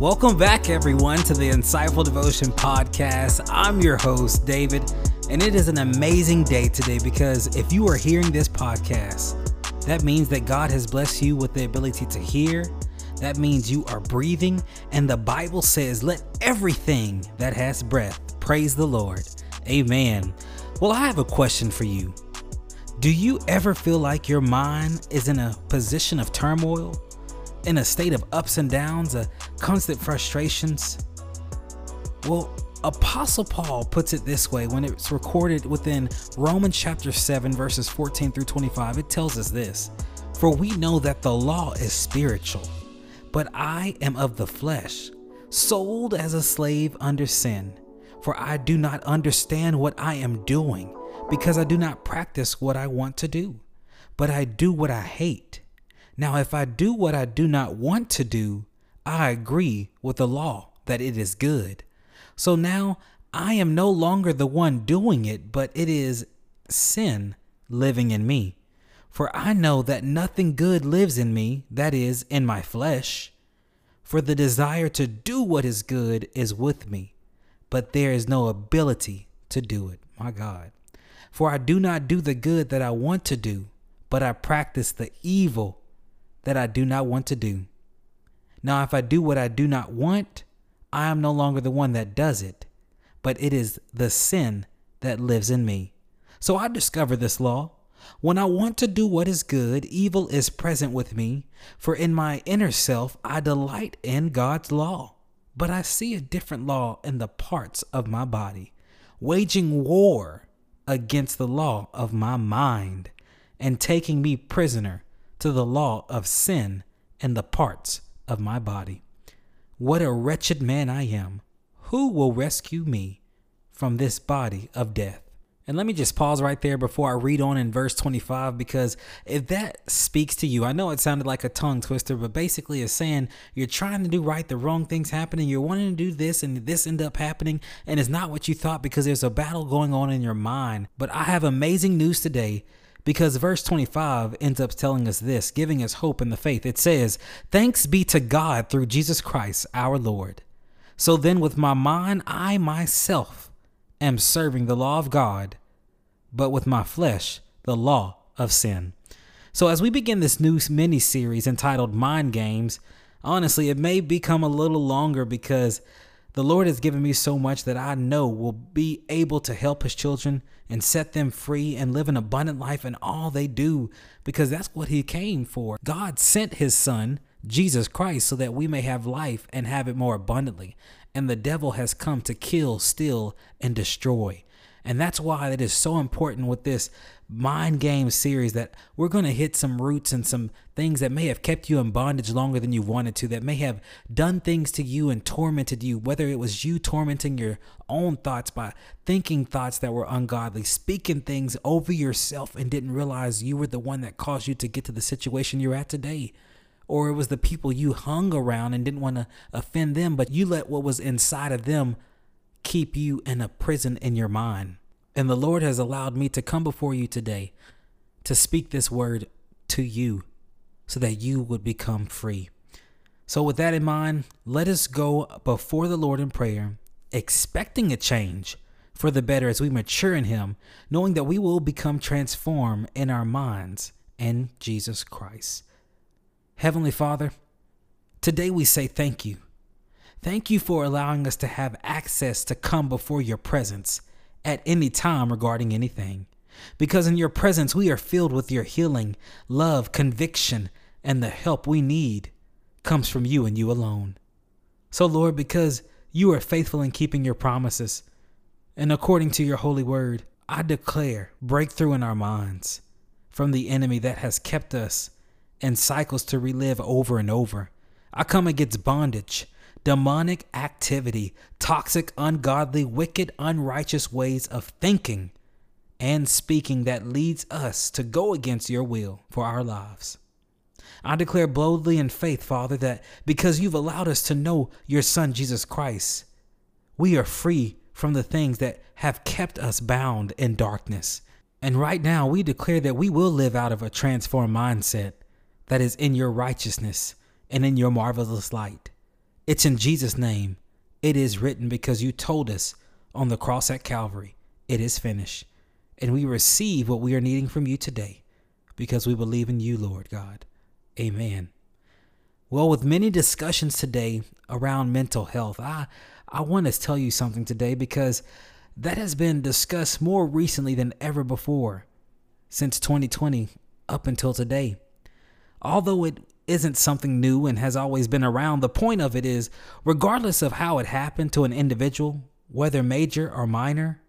Welcome back, everyone, to the Insightful Devotion Podcast. I'm your host, David, and it is an amazing day today because if you are hearing this podcast, that means that God has blessed you with the ability to hear. That means you are breathing, and the Bible says, Let everything that has breath praise the Lord. Amen. Well, I have a question for you. Do you ever feel like your mind is in a position of turmoil? In a state of ups and downs, a constant frustrations? Well, Apostle Paul puts it this way when it's recorded within Romans chapter 7, verses 14 through 25. It tells us this For we know that the law is spiritual, but I am of the flesh, sold as a slave under sin. For I do not understand what I am doing, because I do not practice what I want to do, but I do what I hate. Now, if I do what I do not want to do, I agree with the law that it is good. So now I am no longer the one doing it, but it is sin living in me. For I know that nothing good lives in me, that is, in my flesh. For the desire to do what is good is with me, but there is no ability to do it. My God. For I do not do the good that I want to do, but I practice the evil that I do not want to do. Now, if I do what I do not want, I am no longer the one that does it, but it is the sin that lives in me. So I discover this law. When I want to do what is good, evil is present with me, for in my inner self I delight in God's law. But I see a different law in the parts of my body, waging war against the law of my mind and taking me prisoner to the law of sin and the parts of my body. What a wretched man I am! Who will rescue me from this body of death? And let me just pause right there before I read on in verse 25 because if that speaks to you, I know it sounded like a tongue twister, but basically it's saying you're trying to do right, the wrong things happening, you're wanting to do this and this end up happening and it's not what you thought because there's a battle going on in your mind. But I have amazing news today because verse 25 ends up telling us this, giving us hope in the faith. It says, Thanks be to God through Jesus Christ our Lord. So then, with my mind, I myself am serving the law of God, but with my flesh, the law of sin. So, as we begin this new mini series entitled Mind Games, honestly, it may become a little longer because the Lord has given me so much that I know will be able to help His children and set them free and live an abundant life in all they do because that's what He came for. God sent His Son, Jesus Christ, so that we may have life and have it more abundantly. And the devil has come to kill, steal, and destroy. And that's why it is so important with this mind game series that we're going to hit some roots and some things that may have kept you in bondage longer than you wanted to, that may have done things to you and tormented you, whether it was you tormenting your own thoughts by thinking thoughts that were ungodly, speaking things over yourself and didn't realize you were the one that caused you to get to the situation you're at today. Or it was the people you hung around and didn't want to offend them, but you let what was inside of them keep you in a prison in your mind. And the Lord has allowed me to come before you today to speak this word to you so that you would become free. So, with that in mind, let us go before the Lord in prayer, expecting a change for the better as we mature in Him, knowing that we will become transformed in our minds in Jesus Christ. Heavenly Father, today we say thank you. Thank you for allowing us to have access to come before your presence at any time regarding anything. Because in your presence, we are filled with your healing, love, conviction, and the help we need comes from you and you alone. So, Lord, because you are faithful in keeping your promises, and according to your holy word, I declare breakthrough in our minds from the enemy that has kept us in cycles to relive over and over. I come against bondage, demonic activity, toxic, ungodly, wicked, unrighteous ways of thinking and speaking that leads us to go against your will for our lives. I declare boldly in faith, Father, that because you've allowed us to know your Son, Jesus Christ, we are free from the things that have kept us bound in darkness. And right now, we declare that we will live out of a transformed mindset that is in your righteousness and in your marvelous light. It's in Jesus' name. It is written because you told us on the cross at Calvary, it is finished. And we receive what we are needing from you today because we believe in you, Lord God. Amen. Well, with many discussions today around mental health, I, I want to tell you something today because that has been discussed more recently than ever before since 2020 up until today. Although it isn't something new and has always been around, the point of it is regardless of how it happened to an individual, whether major or minor,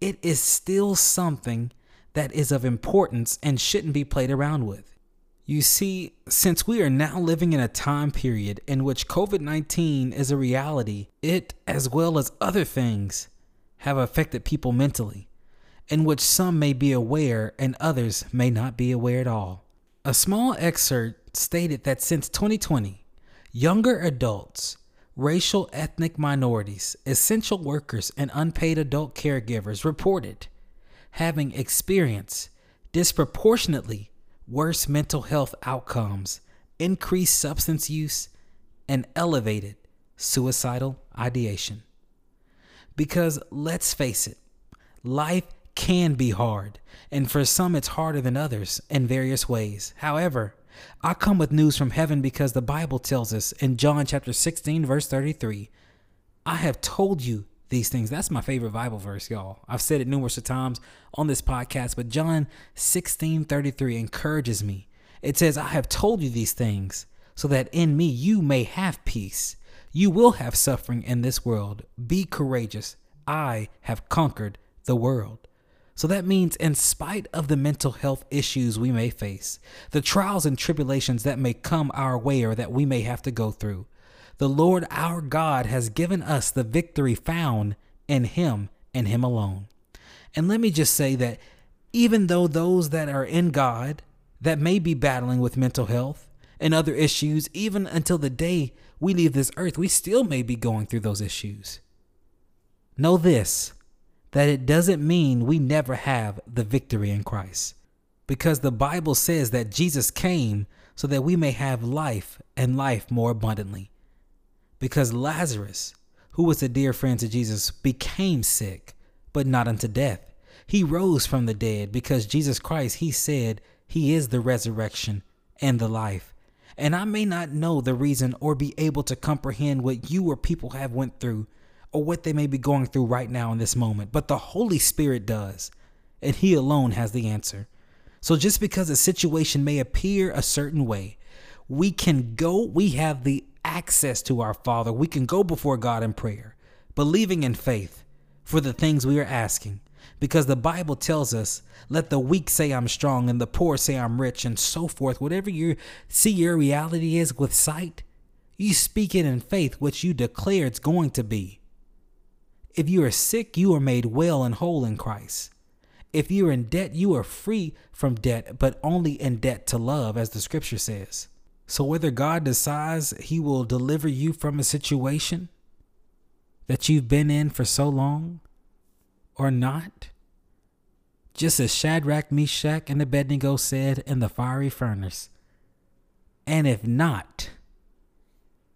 it is still something that is of importance and shouldn't be played around with. You see, since we are now living in a time period in which COVID 19 is a reality, it, as well as other things, have affected people mentally, in which some may be aware and others may not be aware at all. A small excerpt stated that since 2020, younger adults, racial ethnic minorities, essential workers, and unpaid adult caregivers reported having experienced disproportionately worse mental health outcomes, increased substance use, and elevated suicidal ideation. Because let's face it, life can be hard, and for some it's harder than others in various ways. However, I come with news from heaven because the Bible tells us in John chapter 16, verse 33, I have told you these things. That's my favorite Bible verse, y'all. I've said it numerous times on this podcast, but John 16, 33 encourages me. It says, I have told you these things so that in me you may have peace. You will have suffering in this world. Be courageous. I have conquered the world. So that means, in spite of the mental health issues we may face, the trials and tribulations that may come our way or that we may have to go through, the Lord our God has given us the victory found in Him and Him alone. And let me just say that even though those that are in God that may be battling with mental health and other issues, even until the day we leave this earth, we still may be going through those issues. Know this that it doesn't mean we never have the victory in Christ. Because the Bible says that Jesus came so that we may have life and life more abundantly. Because Lazarus, who was a dear friend to Jesus, became sick, but not unto death. He rose from the dead because Jesus Christ, he said, he is the resurrection and the life and I may not know the reason or be able to comprehend what you or people have went through or what they may be going through right now in this moment, but the Holy Spirit does, and He alone has the answer. So just because a situation may appear a certain way, we can go, we have the access to our Father. We can go before God in prayer, believing in faith for the things we are asking because the Bible tells us, let the weak say I'm strong and the poor say I'm rich and so forth. Whatever you see your reality is with sight, you speak it in faith, which you declare it's going to be. If you are sick, you are made well and whole in Christ. If you are in debt, you are free from debt, but only in debt to love, as the scripture says. So, whether God decides He will deliver you from a situation that you've been in for so long, or not? Just as Shadrach, Meshach, and Abednego said in the fiery furnace. And if not,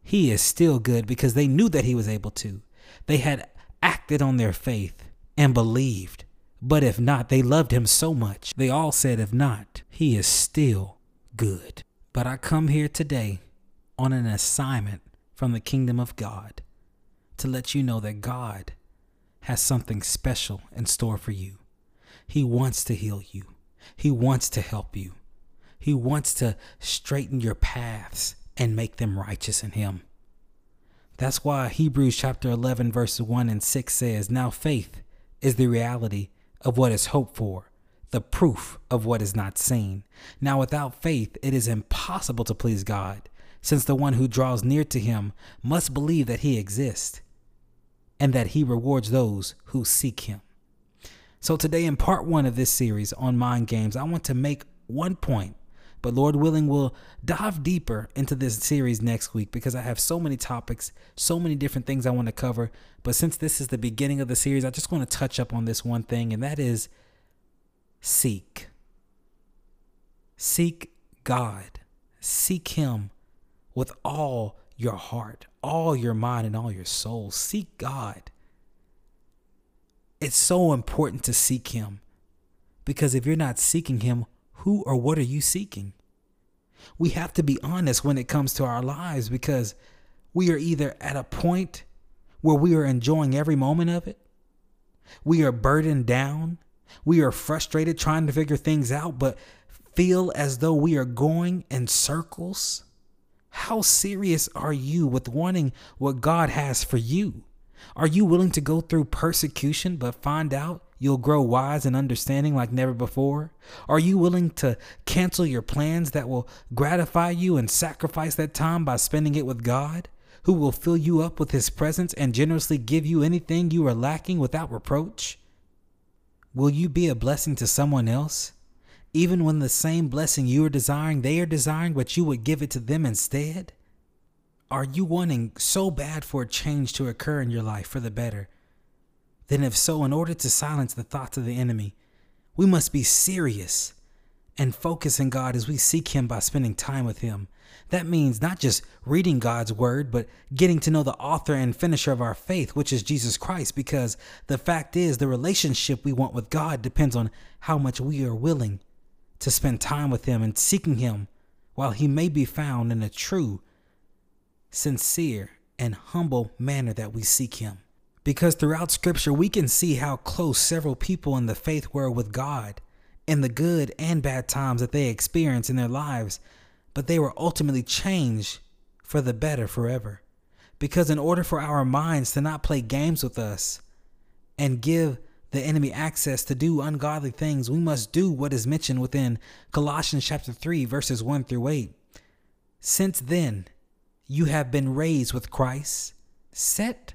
he is still good because they knew that he was able to. They had acted on their faith and believed. But if not, they loved him so much. They all said, if not, he is still good. But I come here today on an assignment from the kingdom of God to let you know that God has something special in store for you. He wants to heal you. He wants to help you. He wants to straighten your paths and make them righteous in Him. That's why Hebrews chapter 11, verses 1 and 6 says, Now faith is the reality of what is hoped for, the proof of what is not seen. Now without faith, it is impossible to please God, since the one who draws near to Him must believe that He exists and that he rewards those who seek him. So, today, in part one of this series on mind games, I want to make one point, but Lord willing, we'll dive deeper into this series next week because I have so many topics, so many different things I want to cover. But since this is the beginning of the series, I just want to touch up on this one thing, and that is seek. Seek God, seek Him with all your heart, all your mind, and all your soul. Seek God. It's so important to seek Him because if you're not seeking Him, who or what are you seeking? We have to be honest when it comes to our lives because we are either at a point where we are enjoying every moment of it, we are burdened down, we are frustrated trying to figure things out, but feel as though we are going in circles. How serious are you with wanting what God has for you? Are you willing to go through persecution but find out you'll grow wise and understanding like never before? Are you willing to cancel your plans that will gratify you and sacrifice that time by spending it with God, who will fill you up with His presence and generously give you anything you are lacking without reproach? Will you be a blessing to someone else? Even when the same blessing you are desiring, they are desiring, but you would give it to them instead? Are you wanting so bad for a change to occur in your life for the better? Then, if so, in order to silence the thoughts of the enemy, we must be serious and focus in God as we seek Him by spending time with Him. That means not just reading God's Word, but getting to know the author and finisher of our faith, which is Jesus Christ, because the fact is, the relationship we want with God depends on how much we are willing to spend time with Him and seeking Him while He may be found in a true, sincere, and humble manner that we seek Him. Because throughout Scripture, we can see how close several people in the faith were with God in the good and bad times that they experienced in their lives, but they were ultimately changed for the better forever. Because in order for our minds to not play games with us and give the enemy access to do ungodly things, we must do what is mentioned within Colossians chapter 3 verses 1 through 8. Since then, you have been raised with Christ. Set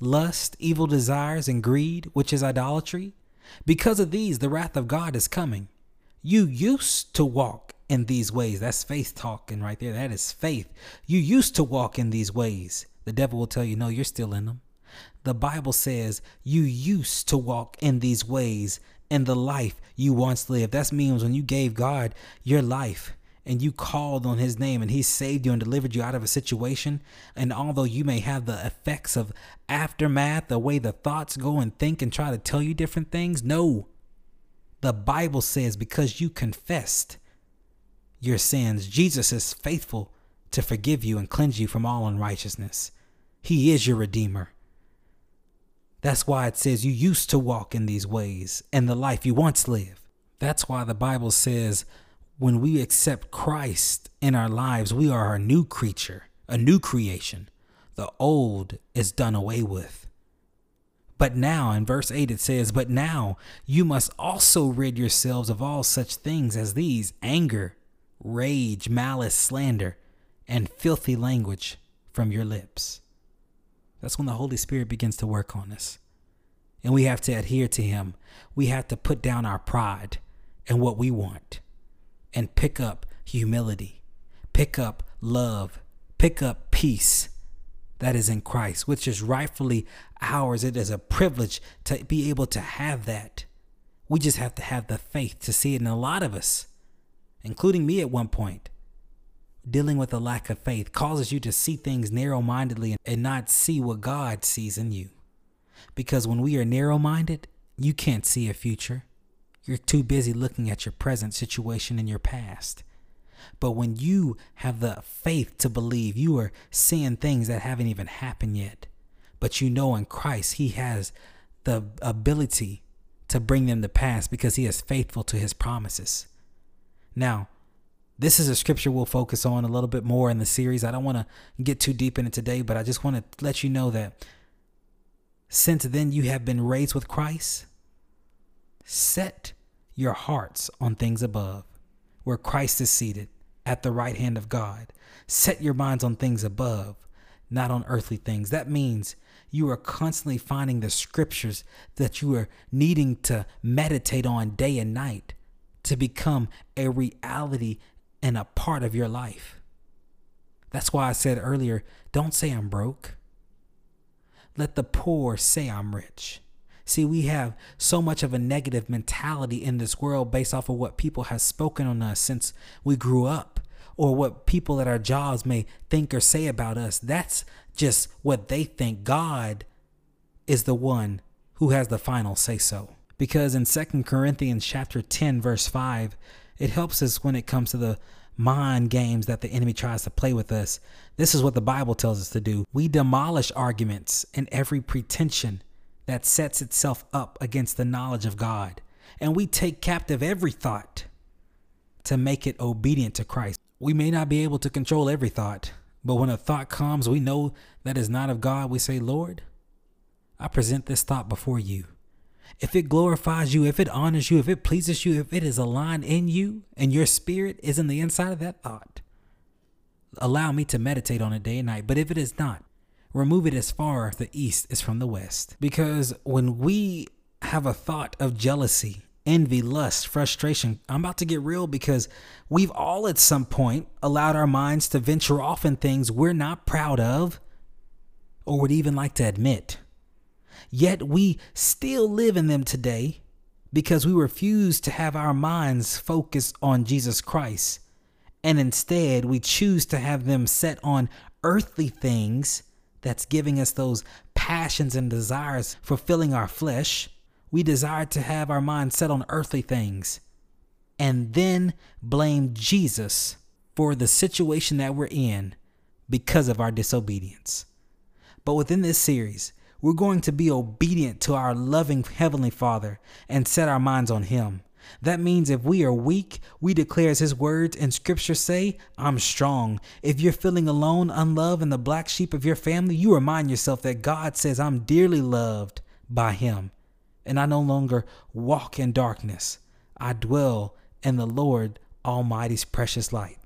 lust, evil desires, and greed, which is idolatry. Because of these, the wrath of God is coming. You used to walk in these ways. That's faith talking right there. That is faith. You used to walk in these ways. The devil will tell you, no, you're still in them. The Bible says you used to walk in these ways in the life you once lived. That means when you gave God your life and you called on his name and he saved you and delivered you out of a situation. And although you may have the effects of aftermath, the way the thoughts go and think and try to tell you different things, no. The Bible says because you confessed your sins, Jesus is faithful to forgive you and cleanse you from all unrighteousness. He is your Redeemer. That's why it says you used to walk in these ways and the life you once lived. That's why the Bible says when we accept Christ in our lives, we are a new creature, a new creation. The old is done away with. But now, in verse 8, it says, But now you must also rid yourselves of all such things as these anger, rage, malice, slander, and filthy language from your lips. That's when the Holy Spirit begins to work on us. And we have to adhere to Him. We have to put down our pride and what we want and pick up humility, pick up love, pick up peace that is in Christ, which is rightfully ours. It is a privilege to be able to have that. We just have to have the faith to see it. And a lot of us, including me at one point, dealing with a lack of faith causes you to see things narrow mindedly and not see what God sees in you. Because when we are narrow minded, you can't see a future. You're too busy looking at your present situation and your past. But when you have the faith to believe, you are seeing things that haven't even happened yet. But you know in Christ, He has the ability to bring them to pass because He is faithful to His promises. Now, this is a scripture we'll focus on a little bit more in the series. I don't want to get too deep in it today, but I just want to let you know that since then you have been raised with Christ, set your hearts on things above, where Christ is seated at the right hand of God. Set your minds on things above, not on earthly things. That means you are constantly finding the scriptures that you are needing to meditate on day and night to become a reality and a part of your life. That's why I said earlier don't say I'm broke. Let the poor say I'm rich. See, we have so much of a negative mentality in this world based off of what people have spoken on us since we grew up or what people at our jobs may think or say about us. That's just what they think. God is the one who has the final say so. Because in 2 Corinthians chapter 10 verse 5, it helps us when it comes to the mind games that the enemy tries to play with us. This is what the Bible tells us to do. We demolish arguments and every pretension that sets itself up against the knowledge of God, and we take captive every thought to make it obedient to Christ. We may not be able to control every thought, but when a thought comes, we know that is not of God. We say, Lord, I present this thought before you. If it glorifies you, if it honors you, if it pleases you, if it is aligned in you and your spirit is in the inside of that thought, allow me to meditate on it day and night. But if it is not, remove it as far the east is from the west. Because when we have a thought of jealousy, envy, lust, frustration. I'm about to get real because we've all at some point allowed our minds to venture off in things we're not proud of or would even like to admit. Yet we still live in them today because we refuse to have our minds focused on Jesus Christ. And instead, we choose to have them set on earthly things that's giving us those passions and desires, fulfilling our flesh we desire to have our mind set on earthly things and then blame Jesus for the situation that we're in because of our disobedience. But within this series, we're going to be obedient to our loving Heavenly Father and set our minds on Him. That means if we are weak, we declare as His words and Scripture say, I'm strong. If you're feeling alone, unloved, and the black sheep of your family, you remind yourself that God says, I'm dearly loved by Him and I no longer walk in darkness. I dwell in the Lord Almighty's precious light.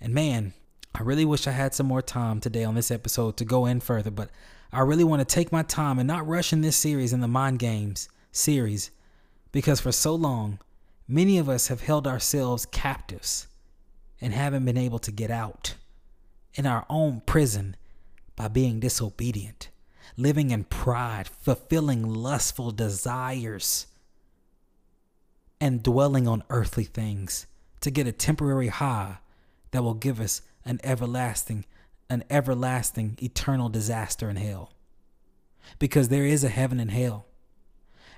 And man, I really wish I had some more time today on this episode to go in further, but I really want to take my time and not rush in this series in the Mind Games series because for so long, many of us have held ourselves captives and haven't been able to get out in our own prison by being disobedient living in pride, fulfilling lustful desires, and dwelling on earthly things to get a temporary high that will give us an everlasting, an everlasting eternal disaster in hell. Because there is a heaven and hell.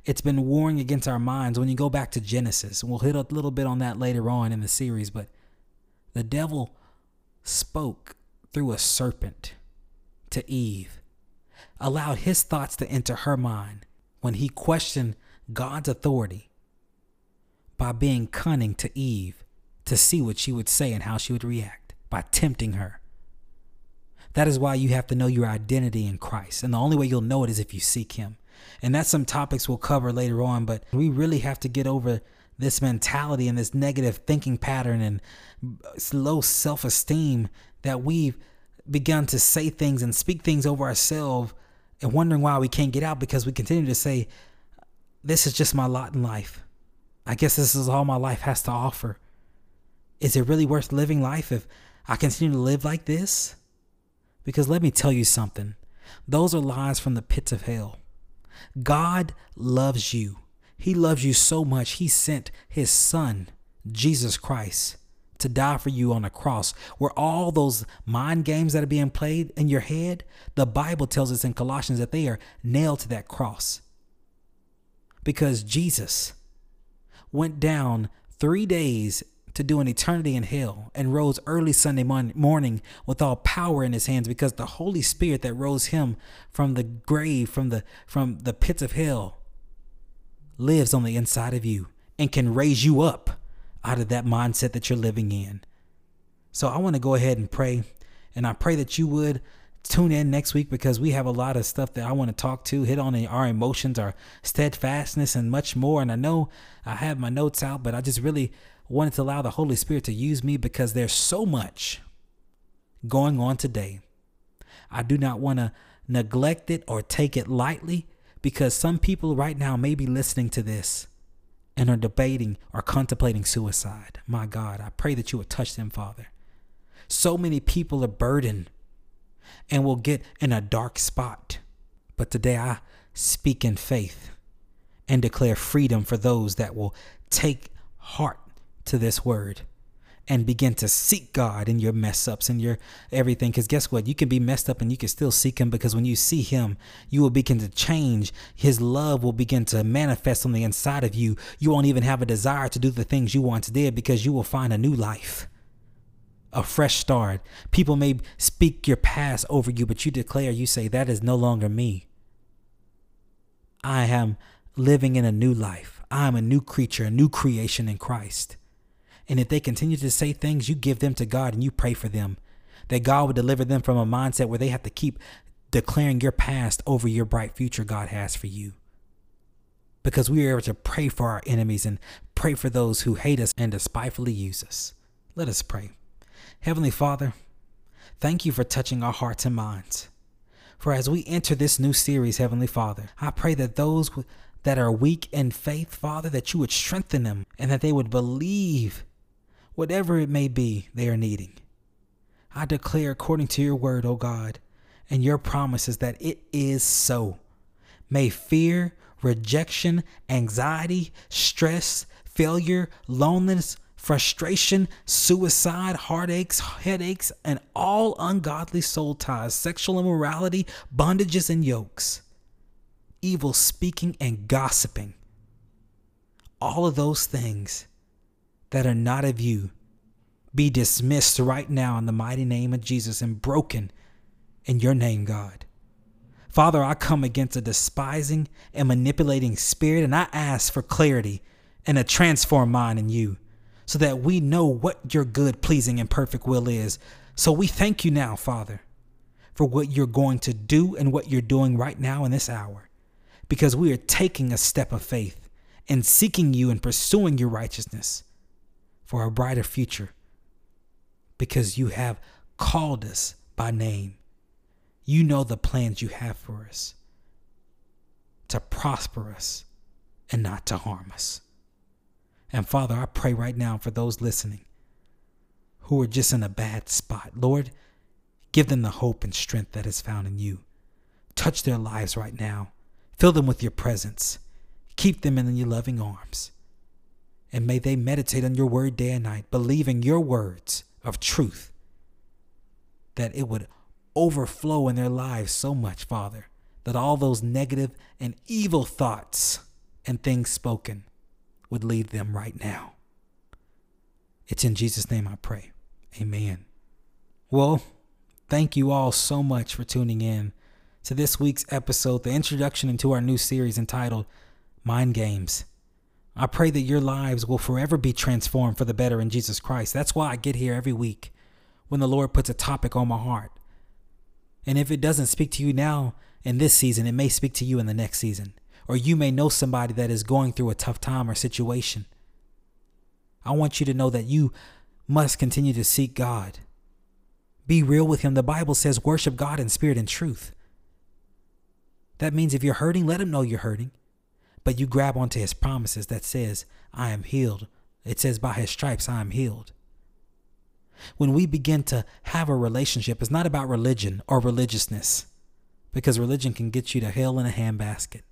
It's been warring against our minds when you go back to Genesis. We'll hit a little bit on that later on in the series, but the devil spoke through a serpent to Eve allowed his thoughts to enter her mind when he questioned God's authority by being cunning to Eve to see what she would say and how she would react by tempting her. That is why you have to know your identity in Christ. And the only way you'll know it is if you seek Him. And that's some topics we'll cover later on, but we really have to get over this mentality and this negative thinking pattern and low self esteem that we've begun to say things and speak things over ourselves and wondering why we can't get out because we continue to say, This is just my lot in life. I guess this is all my life has to offer. Is it really worth living life if I continue to live like this? Because let me tell you something those are lies from the pits of hell. God loves you. He loves you so much, He sent His Son, Jesus Christ, to die for you on a cross, where all those mind games that are being played in your head, the Bible tells us in Colossians that they are nailed to that cross. Because Jesus went down three days to do an eternity in hell and rose early Sunday morning with all power in his hands because the Holy Spirit that rose him from the grave, from the from the pits of hell, lives on the inside of you and can raise you up out of that mindset that you're living in. So I want to go ahead and pray. And I pray that you would tune in next week because we have a lot of stuff that I want to talk to, hit on our emotions, our steadfastness, and much more. And I know I have my notes out, but I just really wanted to allow the Holy Spirit to use me because there's so much going on today. I do not want to neglect it or take it lightly because some people right now may be listening to this and are debating or contemplating suicide. My God, I pray that you would touch them, Father. So many people are burdened and will get in a dark spot. But today I speak in faith and declare freedom for those that will take heart to this word and begin to seek God in your mess ups and your everything. Because guess what? You can be messed up and you can still seek Him because when you see Him, you will begin to change. His love will begin to manifest on the inside of you. You won't even have a desire to do the things you once did because you will find a new life, a fresh start. People may speak your past over you, but you declare, you say, That is no longer me. I am living in a new life. I am a new creature, a new creation in Christ. And if they continue to say things, you give them to God and you pray for them. That God would deliver them from a mindset where they have to keep declaring your past over your bright future God has for you. Because we are able to pray for our enemies and pray for those who hate us and despitefully use us. Let us pray. Heavenly Father, thank you for touching our hearts and minds. For as we enter this new series, Heavenly Father, I pray that those that are weak in faith, Father, that you would strengthen them and that they would believe whatever it may be they are needing. I declare according to your word, O God, and your promises that it is so. May fear, rejection, anxiety, stress, failure, loneliness, frustration, suicide, heartaches, headaches, and all ungodly soul ties, sexual immorality, bondages, and yokes, evil speaking, and gossiping, all of those things that are not of you be dismissed right now in the mighty name of Jesus and broken in your name, God. Father, I come against a despising and manipulating spirit and I ask for clarity and a transformed mind in you so that we know what your good, pleasing, and perfect will is. So we thank you now, Father, for what you're going to do and what you're doing right now in this hour because we are taking a step of faith and seeking you and pursuing your righteousness for a brighter future because you have called us by name. You know the plans you have for us to prosper us and not to harm us. And Father, I pray right now for those listening who are just in a bad spot. Lord, give them the hope and strength that is found in you. Touch their lives right now. Fill them with your presence. Keep them in your loving arms. And may they meditate on your word day and night, believing your words of truth, that it would overflow in their lives so much, Father, that all those negative and evil thoughts and things spoken would leave them right now. It's in Jesus' name I pray. Amen. Well, thank you all so much for tuning in to this week's episode, the introduction into our new series entitled Mind Games. I pray that your lives will forever be transformed for the better in Jesus Christ. That's why I get here every week when the Lord puts a topic on my heart. And if it doesn't speak to you now in this season, it may speak to you in the next season. Or you may know somebody that is going through a tough time or situation. I want you to know that you must continue to seek God. Be real with Him. The Bible says, worship God in spirit and truth. That means if you're hurting, let Him know you're hurting but you grab onto his promises that says, I am healed. It says, by his stripes, I am healed. When we begin to have a relationship, it's not about religion or religiousness, because religion can get you to hell in a handbasket.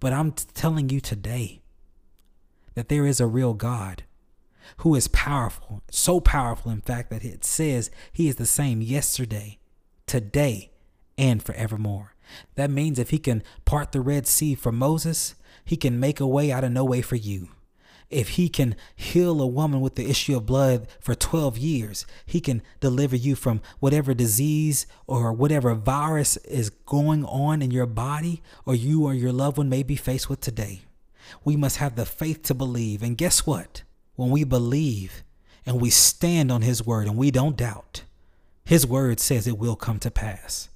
But I'm t- telling you today that there is a real God who is powerful, so powerful, in fact, that it says he is the same yesterday, today, and forevermore. That means if he can part the Red Sea for Moses, he can make a way out of no way for you. If he can heal a woman with the issue of blood for 12 years, he can deliver you from whatever disease or whatever virus is going on in your body or you or your loved one may be faced with today. We must have the faith to believe. And guess what? When we believe and we stand on his word and we don't doubt, his word says it will come to pass.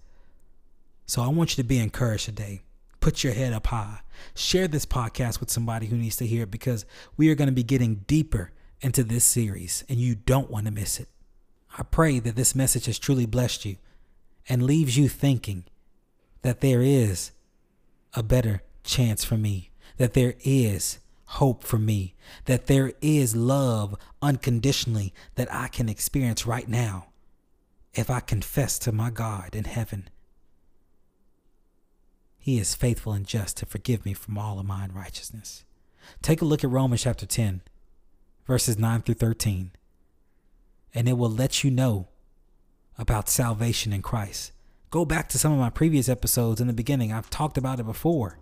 So I want you to be encouraged today. Put your head up high. Share this podcast with somebody who needs to hear it because we are going to be getting deeper into this series and you don't want to miss it. I pray that this message has truly blessed you and leaves you thinking that there is a better chance for me, that there is hope for me, that there is love unconditionally that I can experience right now if I confess to my God in heaven. He is faithful and just to forgive me from all of my unrighteousness. Take a look at Romans chapter 10, verses 9 through 13, and it will let you know about salvation in Christ. Go back to some of my previous episodes in the beginning. I've talked about it before.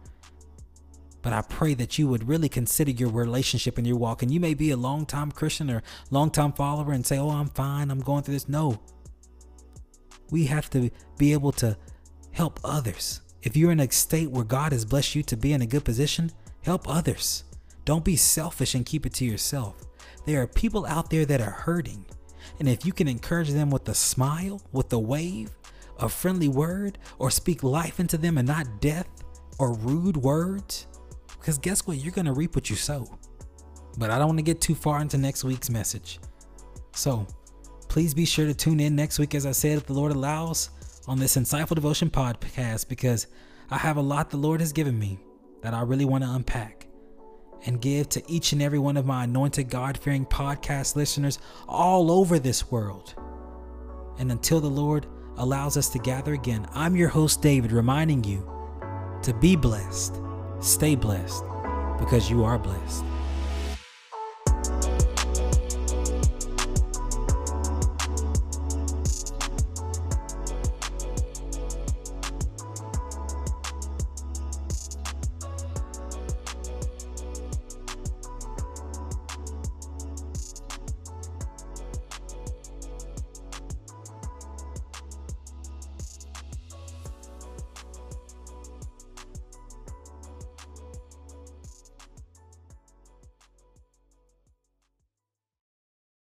But I pray that you would really consider your relationship and your walk. And you may be a long time Christian or long time follower and say, Oh, I'm fine. I'm going through this. No. We have to be able to help others. If you're in a state where God has blessed you to be in a good position, help others. Don't be selfish and keep it to yourself. There are people out there that are hurting. And if you can encourage them with a smile, with a wave, a friendly word, or speak life into them and not death or rude words, because guess what? You're going to reap what you sow. But I don't want to get too far into next week's message. So please be sure to tune in next week, as I said, if the Lord allows, on this Insightful Devotion podcast, because I have a lot the Lord has given me that I really want to unpack and give to each and every one of my anointed God fearing podcast listeners all over this world. And until the Lord allows us to gather again, I'm your host, David, reminding you to be blessed Stay blessed because you are blessed.